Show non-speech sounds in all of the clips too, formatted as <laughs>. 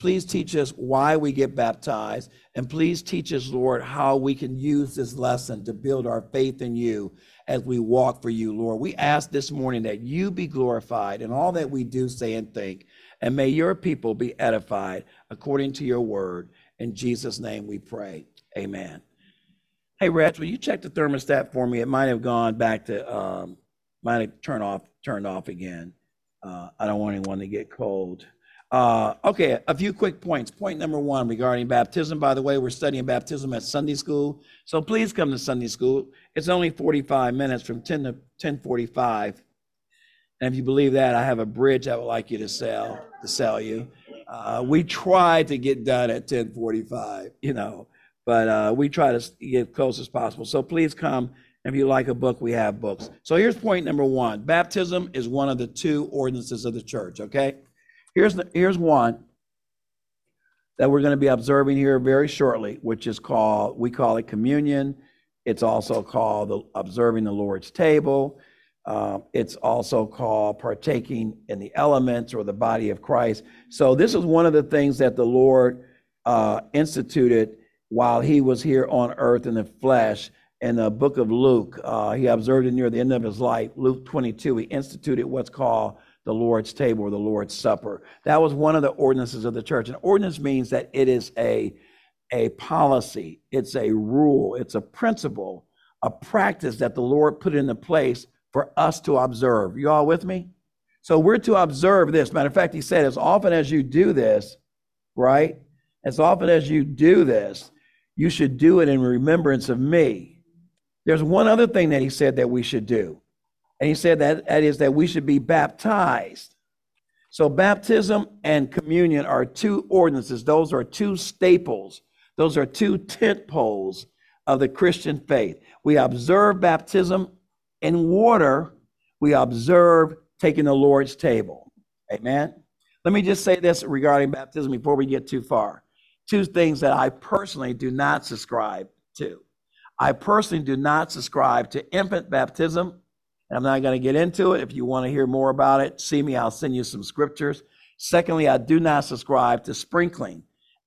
Please teach us why we get baptized. And please teach us, Lord, how we can use this lesson to build our faith in you as we walk for you, Lord. We ask this morning that you be glorified in all that we do, say, and think. And may your people be edified according to your word. In Jesus' name we pray. Amen. Hey, Reg, will you check the thermostat for me? It might have gone back to, um, might have turned off, turned off again. Uh, I don't want anyone to get cold. Uh, okay, a few quick points. Point number one regarding baptism. By the way, we're studying baptism at Sunday school, so please come to Sunday school. It's only 45 minutes from 10 to 10:45. And if you believe that, I have a bridge I would like you to sell to sell you. Uh, we try to get done at 10:45, you know, but uh, we try to get close as possible. So please come. If you like a book, we have books. So here's point number one: baptism is one of the two ordinances of the church. Okay, here's the, here's one that we're going to be observing here very shortly, which is called we call it communion. It's also called the, observing the Lord's table. Uh, it's also called partaking in the elements or the body of Christ. So this is one of the things that the Lord uh, instituted while he was here on earth in the flesh. In the book of Luke, uh, he observed it near the end of his life, Luke 22, he instituted what's called the Lord's table or the Lord's supper. That was one of the ordinances of the church. An ordinance means that it is a, a policy, it's a rule, it's a principle, a practice that the Lord put into place for us to observe. You all with me? So we're to observe this. Matter of fact, he said, as often as you do this, right? As often as you do this, you should do it in remembrance of me. There's one other thing that he said that we should do. And he said that that is that we should be baptized. So baptism and communion are two ordinances. Those are two staples. Those are two tent poles of the Christian faith. We observe baptism in water. We observe taking the Lord's table. Amen. Let me just say this regarding baptism before we get too far two things that I personally do not subscribe to. I personally do not subscribe to infant baptism. I'm not going to get into it. If you want to hear more about it, see me. I'll send you some scriptures. Secondly, I do not subscribe to sprinkling.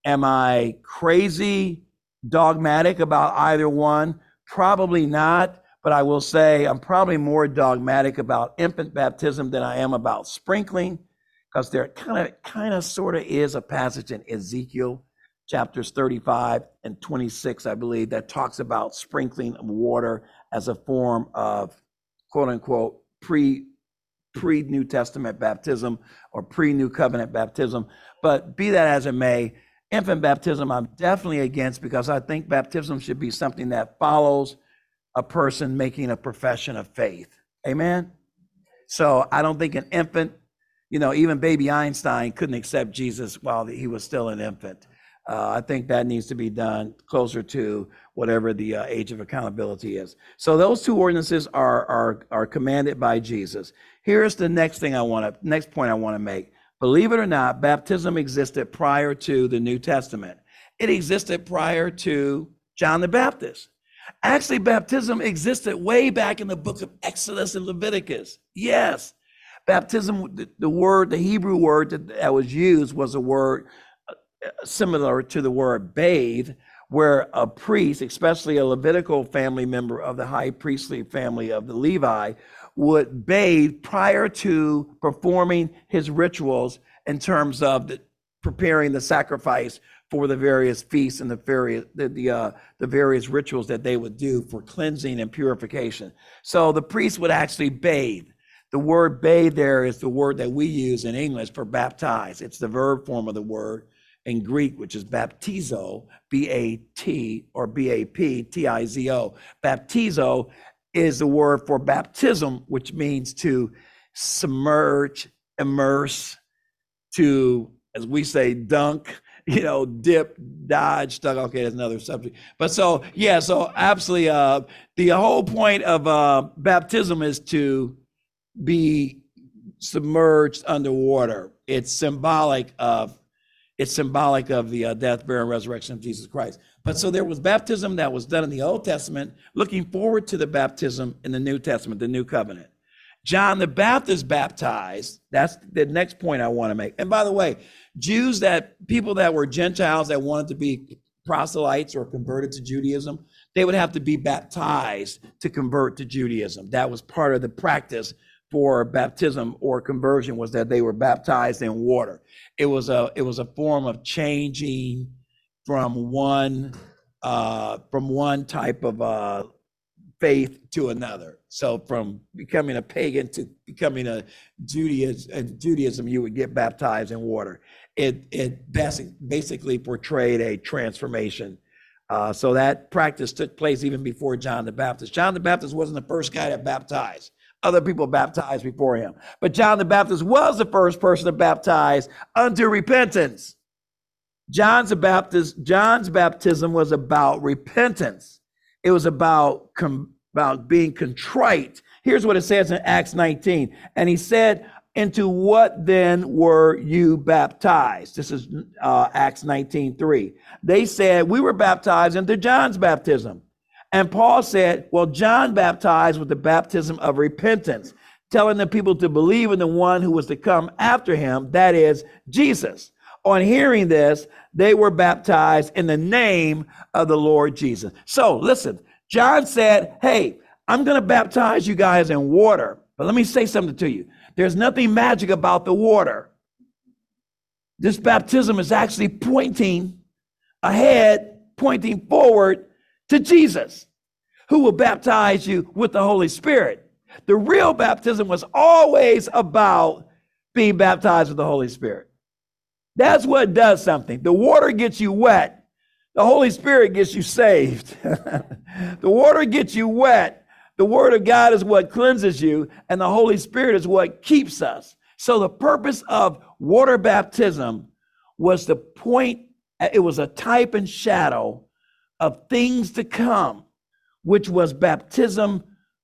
Am I crazy, dogmatic about either one? Probably not. But I will say I'm probably more dogmatic about infant baptism than I am about sprinkling, because there kind of, kind of, sort of is a passage in Ezekiel chapters 35 and 26, I believe, that talks about sprinkling of water as a form of quote unquote pre pre New Testament baptism or pre New Covenant baptism. But be that as it may, infant baptism I'm definitely against because I think baptism should be something that follows a person making a profession of faith. Amen. So I don't think an infant, you know, even baby Einstein couldn't accept Jesus while he was still an infant. Uh, I think that needs to be done closer to whatever the uh, age of accountability is. So those two ordinances are are are commanded by Jesus. Here's the next thing I want to next point I want to make. Believe it or not, baptism existed prior to the New Testament. It existed prior to John the Baptist. Actually, baptism existed way back in the book of Exodus and Leviticus. Yes, baptism, the, the word, the Hebrew word that, that was used was a word similar to the word bathe, where a priest, especially a Levitical family member of the high priestly family of the Levi, would bathe prior to performing his rituals in terms of the, preparing the sacrifice for the various feasts and the various the the, uh, the various rituals that they would do for cleansing and purification. So the priest would actually bathe. The word bathe there is the word that we use in English for baptize. It's the verb form of the word in Greek, which is baptizo, B A T or B A P T I Z O. Baptizo is the word for baptism, which means to submerge, immerse, to, as we say, dunk, <laughs> you know, dip, dodge, stuck. Okay, that's another subject. But so, yeah, so absolutely, uh, the whole point of uh, baptism is to be submerged underwater. It's symbolic of it's symbolic of the uh, death, burial, and resurrection of Jesus Christ. But so there was baptism that was done in the Old Testament, looking forward to the baptism in the New Testament, the New Covenant. John the Baptist baptized. That's the next point I want to make. And by the way, Jews that people that were Gentiles that wanted to be proselytes or converted to Judaism, they would have to be baptized to convert to Judaism. That was part of the practice for baptism or conversion was that they were baptized in water. It was a it was a form of changing from one uh, from one type of uh, faith to another. So from becoming a pagan to becoming a Judaism, Judaism, you would get baptized in water. It it basically portrayed a transformation. Uh, so that practice took place even before John the Baptist. John the Baptist wasn't the first guy that baptized. Other people baptized before him. But John the Baptist was the first person to baptize unto repentance. John's the Baptist, John's baptism was about repentance. It was about, about being contrite. Here's what it says in Acts 19. And he said, Into what then were you baptized? This is uh, Acts 19 3. They said, We were baptized into John's baptism. And Paul said, Well, John baptized with the baptism of repentance, telling the people to believe in the one who was to come after him, that is, Jesus. On hearing this, they were baptized in the name of the Lord Jesus. So listen, John said, Hey, I'm going to baptize you guys in water. But let me say something to you. There's nothing magic about the water. This baptism is actually pointing ahead, pointing forward to Jesus, who will baptize you with the Holy Spirit. The real baptism was always about being baptized with the Holy Spirit. That's what does something. The water gets you wet, the Holy Spirit gets you saved. <laughs> the water gets you wet. The Word of God is what cleanses you, and the Holy Spirit is what keeps us. So, the purpose of water baptism was to point, it was a type and shadow of things to come, which was baptism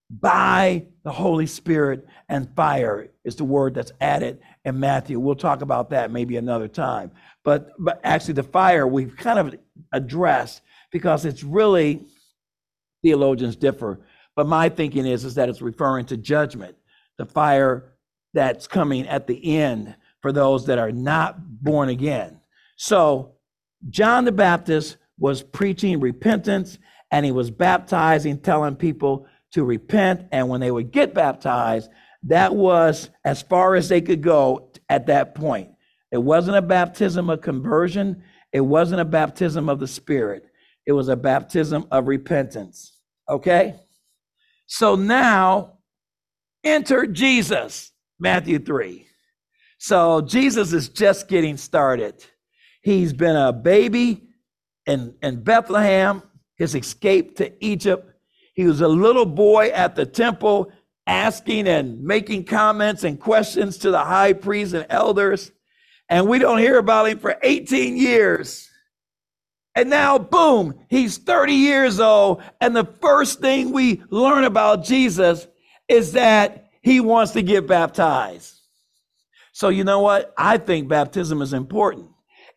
by the Holy Spirit and fire, is the word that's added in Matthew. We'll talk about that maybe another time. But but actually the fire we've kind of addressed because it's really theologians differ. But my thinking is, is that it's referring to judgment, the fire that's coming at the end for those that are not born again. So John the Baptist was preaching repentance and he was baptizing, telling people to repent. And when they would get baptized, that was as far as they could go at that point. It wasn't a baptism of conversion, it wasn't a baptism of the Spirit, it was a baptism of repentance. Okay? So now enter Jesus, Matthew 3. So Jesus is just getting started. He's been a baby in, in Bethlehem, his escape to Egypt. He was a little boy at the temple asking and making comments and questions to the high priests and elders. And we don't hear about him for 18 years. And now, boom, he's 30 years old. And the first thing we learn about Jesus is that he wants to get baptized. So, you know what? I think baptism is important.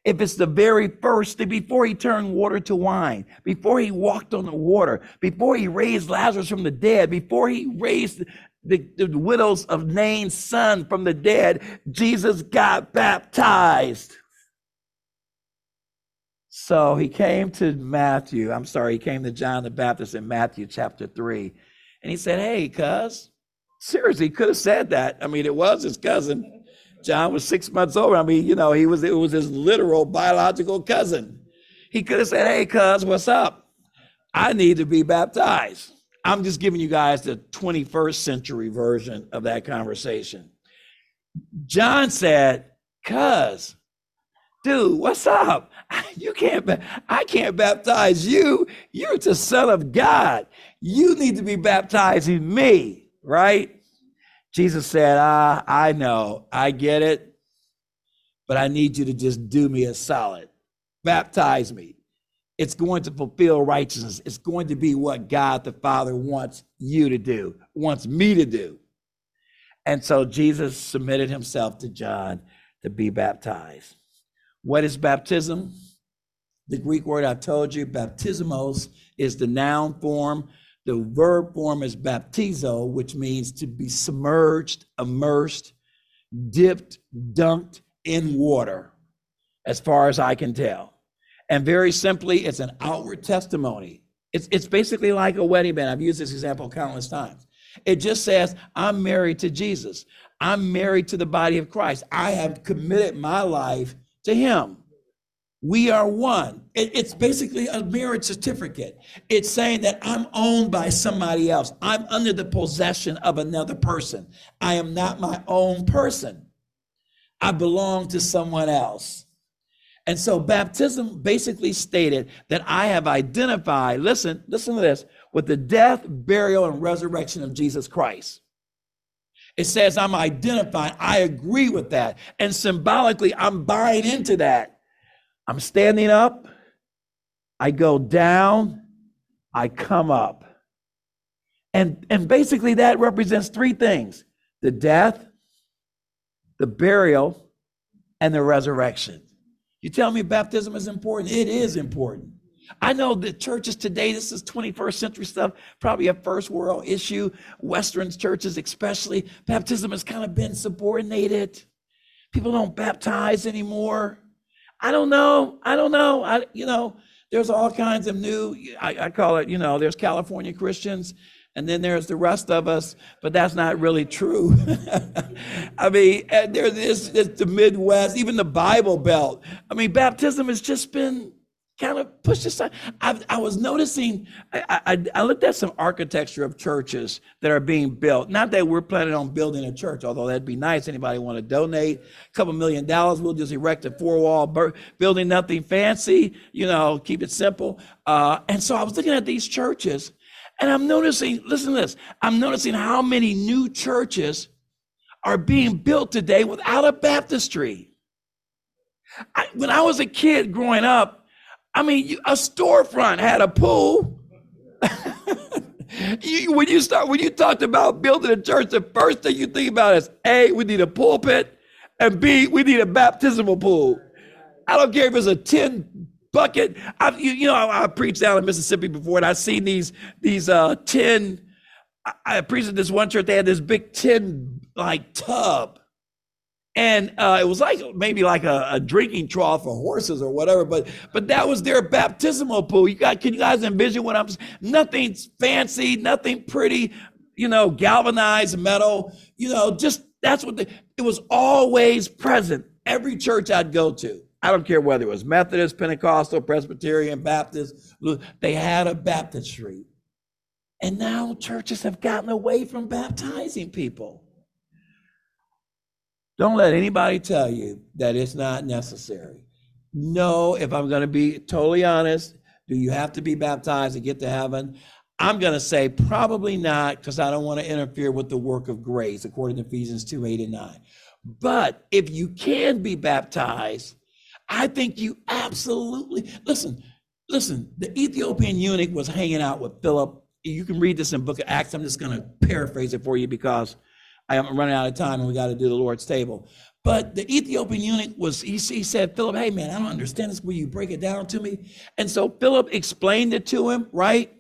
If it's the very first, before he turned water to wine, before he walked on the water, before he raised Lazarus from the dead, before he raised the, the widows of Nain's son from the dead, Jesus got baptized. So he came to Matthew, I'm sorry, he came to John the Baptist in Matthew chapter 3. And he said, Hey, cuz, seriously, he could have said that. I mean, it was his cousin. John was six months old. I mean, you know, he was it was his literal biological cousin. He could have said, Hey, cuz, what's up? I need to be baptized. I'm just giving you guys the 21st century version of that conversation. John said, Cuz, dude, what's up? <laughs> You can't, I can't baptize you. You're the Son of God. You need to be baptizing me, right? Jesus said, Ah, I know, I get it, but I need you to just do me a solid. Baptize me. It's going to fulfill righteousness. It's going to be what God the Father wants you to do, wants me to do. And so Jesus submitted himself to John to be baptized. What is baptism? The Greek word I told you, baptismos, is the noun form the verb form is baptizo, which means to be submerged, immersed, dipped, dunked in water. as far as I can tell. And very simply, it's an outward testimony. It's, it's basically like a wedding band. I've used this example countless times. It just says, I'm married to Jesus. I'm married to the body of Christ. I have committed my life to Him. We are one. It, it's basically a marriage certificate. It's saying that I'm owned by somebody else. I'm under the possession of another person. I am not my own person. I belong to someone else. And so baptism basically stated that I have identified, listen, listen to this, with the death, burial, and resurrection of Jesus Christ. It says I'm identified. I agree with that. And symbolically, I'm buying into that. I'm standing up. I go down. I come up. And, and basically, that represents three things the death, the burial, and the resurrection. You tell me baptism is important? It is important. I know the churches today, this is 21st century stuff, probably a first world issue. Western churches, especially, baptism has kind of been subordinated. People don't baptize anymore. I don't know. I don't know. I, you know, there's all kinds of new, I, I call it, you know, there's California Christians and then there's the rest of us, but that's not really true. <laughs> I mean, eh, there's this, this, the Midwest, even the Bible Belt. I mean, baptism has just been kind of pushed aside. I, I was noticing, I, I, I, looked at some architecture of churches that are being built. Not that we're planning on building a church, although that'd be nice. Anybody want to donate a couple million dollars? We'll just erect a four wall building, nothing fancy, you know, keep it simple. Uh, and so I was looking at these churches and I'm noticing, listen to this, I'm noticing how many new churches are being built today without a baptistry. I, when I was a kid growing up, I mean, a storefront had a pool. <laughs> you, when you start, when you talked about building a church, the first thing you think about is A, we need a pulpit, and B, we need a baptismal pool. I don't care if it's a tin bucket. I, you, you know, I, I, preached down in Mississippi before, and I seen these these uh, tin. I, I preached at this one church. They had this big tin like tub, and uh, it was like maybe like a, a, drinking trough for horses or whatever but but that was their baptismal pool. You got can you guys envision what i'm saying? nothing fancy nothing pretty you know galvanized metal you know just that's what the, it was always present. Every church i'd go to i don't care whether it was methodist pentecostal presbyterian baptist they had a baptistry. And now churches have gotten away from baptizing people don't let anybody tell you that it's not necessary. No, if I'm going to be totally honest, do you have to be baptized to get to heaven? I'm going to say probably not because I don't want to interfere with the work of grace, according to Ephesians 2 8 and 9. But if you can be baptized, I think you absolutely listen. Listen, the Ethiopian eunuch was hanging out with Philip. You can read this in Book of Acts. I'm just going to paraphrase it for you because I'm running out of time and we got to do the Lord's table. But the Ethiopian eunuch was, he, he said, Philip, hey man, I don't understand this. Will you break it down to me? And so Philip explained it to him, right?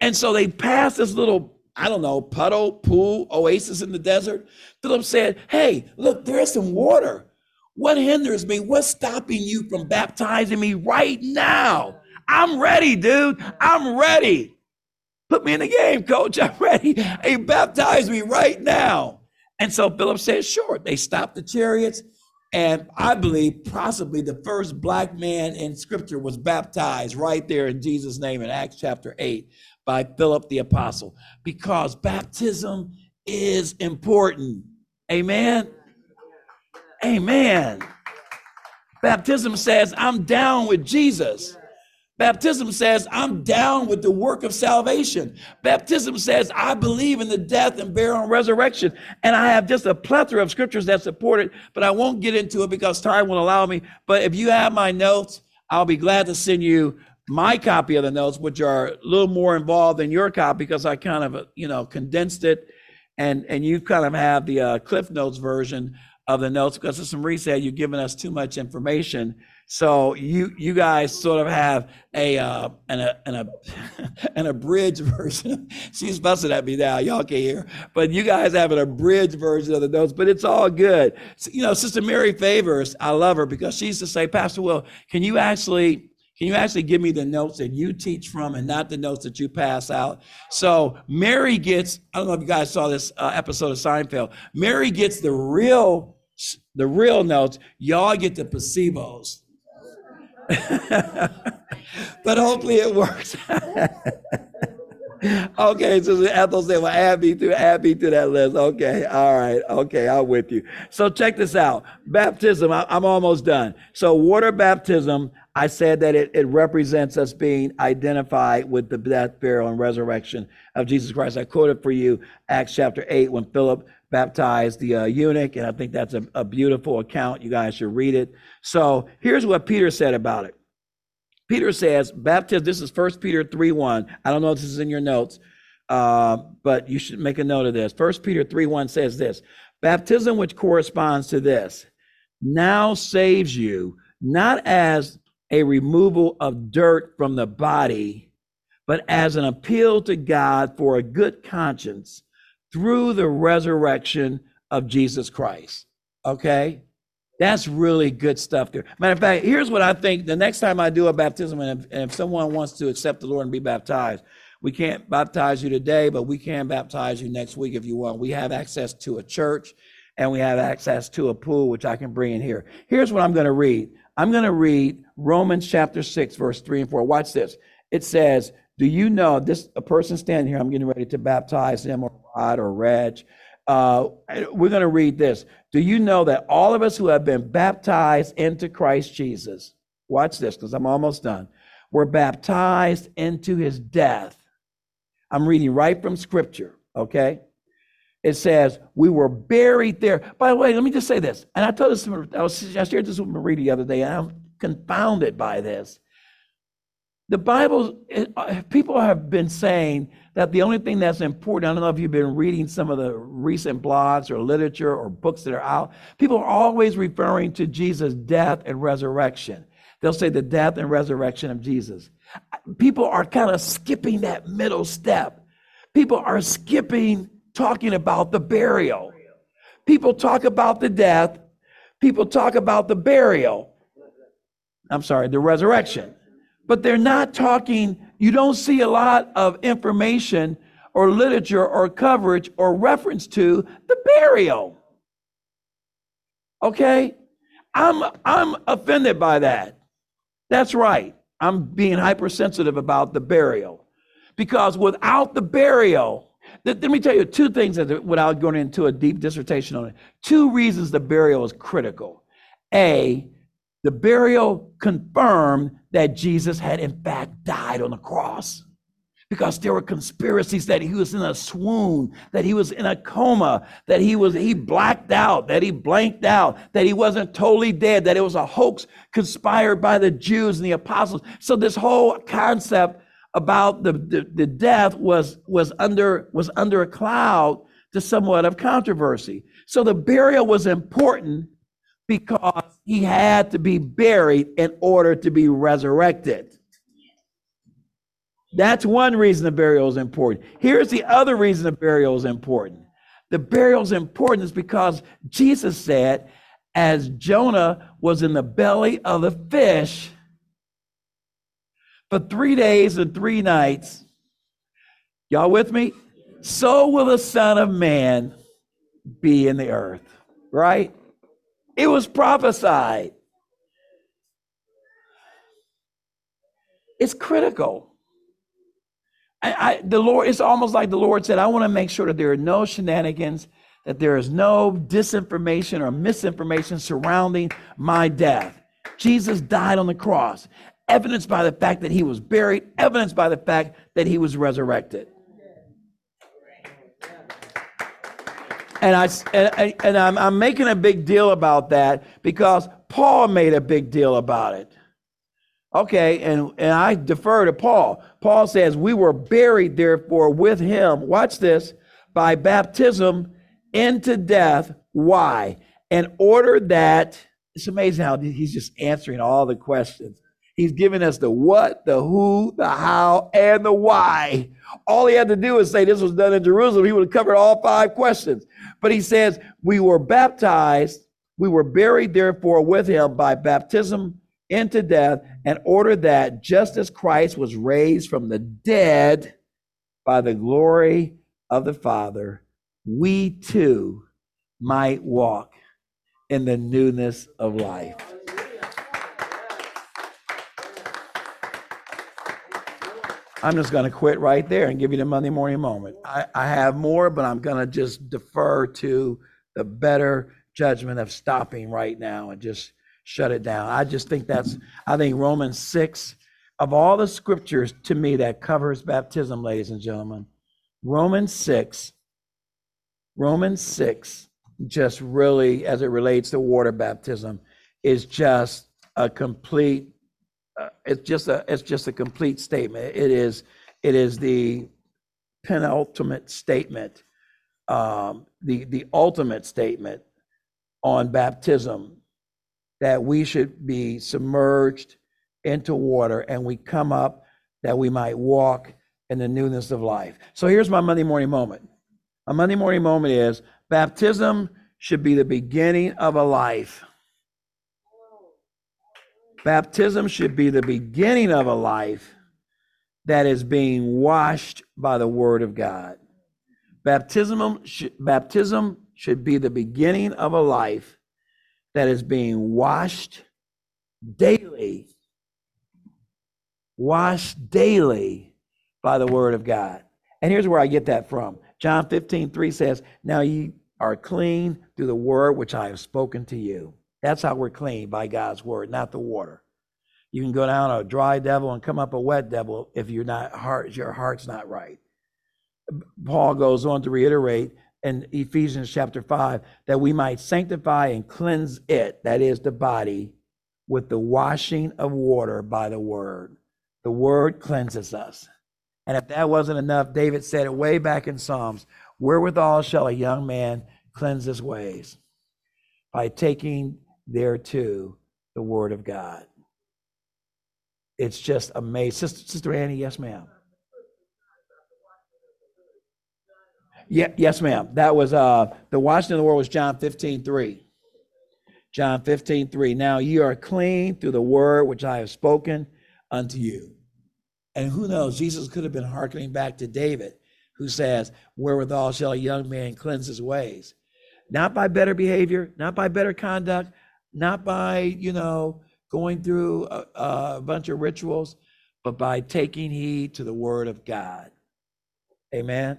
And so they passed this little, I don't know, puddle, pool, oasis in the desert. Philip said, hey, look, there's some water. What hinders me? What's stopping you from baptizing me right now? I'm ready, dude. I'm ready. Put me in the game, coach. I'm ready. Hey, baptize me right now. And so Philip said, sure. They stopped the chariots. And I believe possibly the first black man in scripture was baptized right there in Jesus' name in Acts chapter 8 by Philip the apostle because baptism is important. Amen. Amen. Baptism says, I'm down with Jesus. Baptism says, I'm down with the work of salvation. Baptism says, I believe in the death and burial and resurrection. And I have just a plethora of scriptures that support it, but I won't get into it because time won't allow me. But if you have my notes, I'll be glad to send you my copy of the notes, which are a little more involved than your copy because I kind of, you know, condensed it. And, and you kind of have the uh, Cliff Notes version of the notes because of some reset, you've given us too much information So you you guys sort of have a uh, an a an a <laughs> an abridged <laughs> version. She's fussing at me now. Y'all can't hear, but you guys have an abridged version of the notes. But it's all good. You know, Sister Mary Favors, I love her because she used to say, Pastor Will, can you actually can you actually give me the notes that you teach from and not the notes that you pass out? So Mary gets, I don't know if you guys saw this uh, episode of Seinfeld. Mary gets the real, the real notes. Y'all get the placebos. <laughs> but hopefully it works. <laughs> okay, so Ethel said, well, add me to add me to that list. Okay, all right, okay, I'm with you. So check this out. Baptism, I, I'm almost done. So water baptism I said that it, it represents us being identified with the death, burial, and resurrection of Jesus Christ. I quoted for you Acts chapter 8 when Philip baptized the uh, eunuch, and I think that's a, a beautiful account. You guys should read it. So here's what Peter said about it. Peter says, baptism, this is 1 Peter 3 1. I don't know if this is in your notes, uh, but you should make a note of this. 1 Peter 3 1 says this Baptism, which corresponds to this, now saves you, not as a removal of dirt from the body, but as an appeal to God for a good conscience through the resurrection of Jesus Christ. Okay? That's really good stuff there. Matter of fact, here's what I think the next time I do a baptism, and if, and if someone wants to accept the Lord and be baptized, we can't baptize you today, but we can baptize you next week if you want. We have access to a church and we have access to a pool, which I can bring in here. Here's what I'm going to read I'm going to read Romans chapter 6, verse 3 and 4. Watch this. It says, Do you know this? A person standing here, I'm getting ready to baptize him or Rod or Reg. Uh, we're going to read this. Do you know that all of us who have been baptized into Christ Jesus, watch this because I'm almost done, were baptized into his death? I'm reading right from scripture, okay? It says we were buried there. By the way, let me just say this. And I told this, I, was, I shared this with Marie the other day, and I'm confounded by this. The Bible, uh, people have been saying that the only thing that's important, I don't know if you've been reading some of the recent blogs or literature or books that are out, people are always referring to Jesus' death and resurrection. They'll say the death and resurrection of Jesus. People are kind of skipping that middle step. People are skipping talking about the burial. People talk about the death, people talk about the burial. I'm sorry, the resurrection. But they're not talking, you don't see a lot of information or literature or coverage or reference to the burial. Okay? I'm I'm offended by that. That's right. I'm being hypersensitive about the burial. Because without the burial, let, me tell you two things that, without going into a deep dissertation on it. Two reasons the burial is critical. A, the burial confirmed that Jesus had in fact died on the cross because there were conspiracies that he was in a swoon, that he was in a coma, that he was he blacked out, that he blanked out, that he wasn't totally dead, that it was a hoax conspired by the Jews and the apostles. So this whole concept about the, the, the death was, was, under, was under a cloud to somewhat of controversy. So the burial was important because he had to be buried in order to be resurrected. That's one reason the burial is important. Here's the other reason the burial is important. The burial is important is because Jesus said, as Jonah was in the belly of the fish, for three days and three nights. Y'all with me? So will the Son of Man be in the earth, right? It was prophesied. It's critical. I, I, the Lord, it's almost like the Lord said, I want to make sure that there are no shenanigans, that there is no disinformation or misinformation surrounding my death. Jesus died on the cross evidenced by the fact that he was buried, evidenced by the fact that he was resurrected. And I and, and I'm, I'm making a big deal about that because Paul made a big deal about it. Okay, and, and I defer to Paul. Paul says, We were buried, therefore, with him, watch this, by baptism into death. Why? In order that It's amazing how he's just answering all the questions. He's giving us the what, the who, the how, and the why. All he had to do is say this was done in Jerusalem. He would have covered all five questions. But he says, We were baptized, we were buried, therefore, with him by baptism into death, in order that just as Christ was raised from the dead by the glory of the Father, we too might walk in the newness of life. I'm just going to quit right there and give you the Monday morning moment. I, I have more, but I'm going to just defer to the better judgment of stopping right now and just shut it down. I just think that's, I think Romans 6, of all the scriptures to me that covers baptism, ladies and gentlemen, Romans 6, Romans 6, just really, as it relates to water baptism, is just a complete it's just a it's just a complete statement. It is it is the penultimate statement, um, the the ultimate statement on baptism that we should be submerged into water and we come up that we might walk in the newness of life. So here's my Monday morning moment. My Monday morning moment is baptism should be the beginning of a life Baptism should be the beginning of a life that is being washed by the Word of God. Baptism, baptism should be the beginning of a life that is being washed daily, washed daily by the Word of God. And here's where I get that from. John 15, 3 says, Now ye are clean through the word which I have spoken to you. That's how we're clean by God's word, not the water. You can go down a dry devil and come up a wet devil if you're not heart your heart's not right. Paul goes on to reiterate in Ephesians chapter 5 that we might sanctify and cleanse it, that is the body, with the washing of water by the word. The word cleanses us. And if that wasn't enough, David said it way back in Psalms Wherewithal shall a young man cleanse his ways? By taking thereto the word of God. It's just amazing. Sister, Sister Annie, yes, ma'am. Yeah, yes, ma'am. That was uh the washing of the world was John 15, 3. John 15, 3. Now you are clean through the word which I have spoken unto you. And who knows, Jesus could have been hearkening back to David, who says, Wherewithal shall a young man cleanse his ways? Not by better behavior, not by better conduct, not by, you know, going through a, a bunch of rituals, but by taking heed to the word of God. Amen.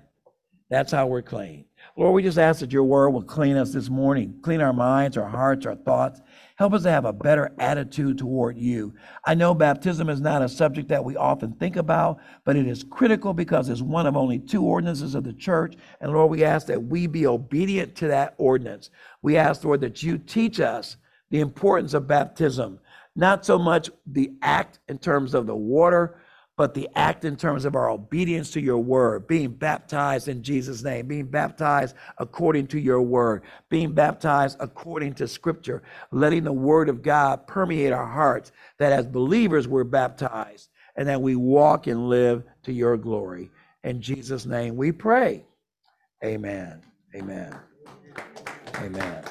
That's how we're clean. Lord, we just ask that your word will clean us this morning, clean our minds, our hearts, our thoughts. Help us to have a better attitude toward you. I know baptism is not a subject that we often think about, but it is critical because it's one of only two ordinances of the church. And Lord, we ask that we be obedient to that ordinance. We ask, Lord, that you teach us the importance of baptism, not so much the act in terms of the water, but the act in terms of our obedience to your word, being baptized in Jesus' name, being baptized according to your word, being baptized according to scripture, letting the word of God permeate our hearts, that as believers we're baptized and that we walk and live to your glory. In Jesus' name we pray. Amen. Amen. Amen.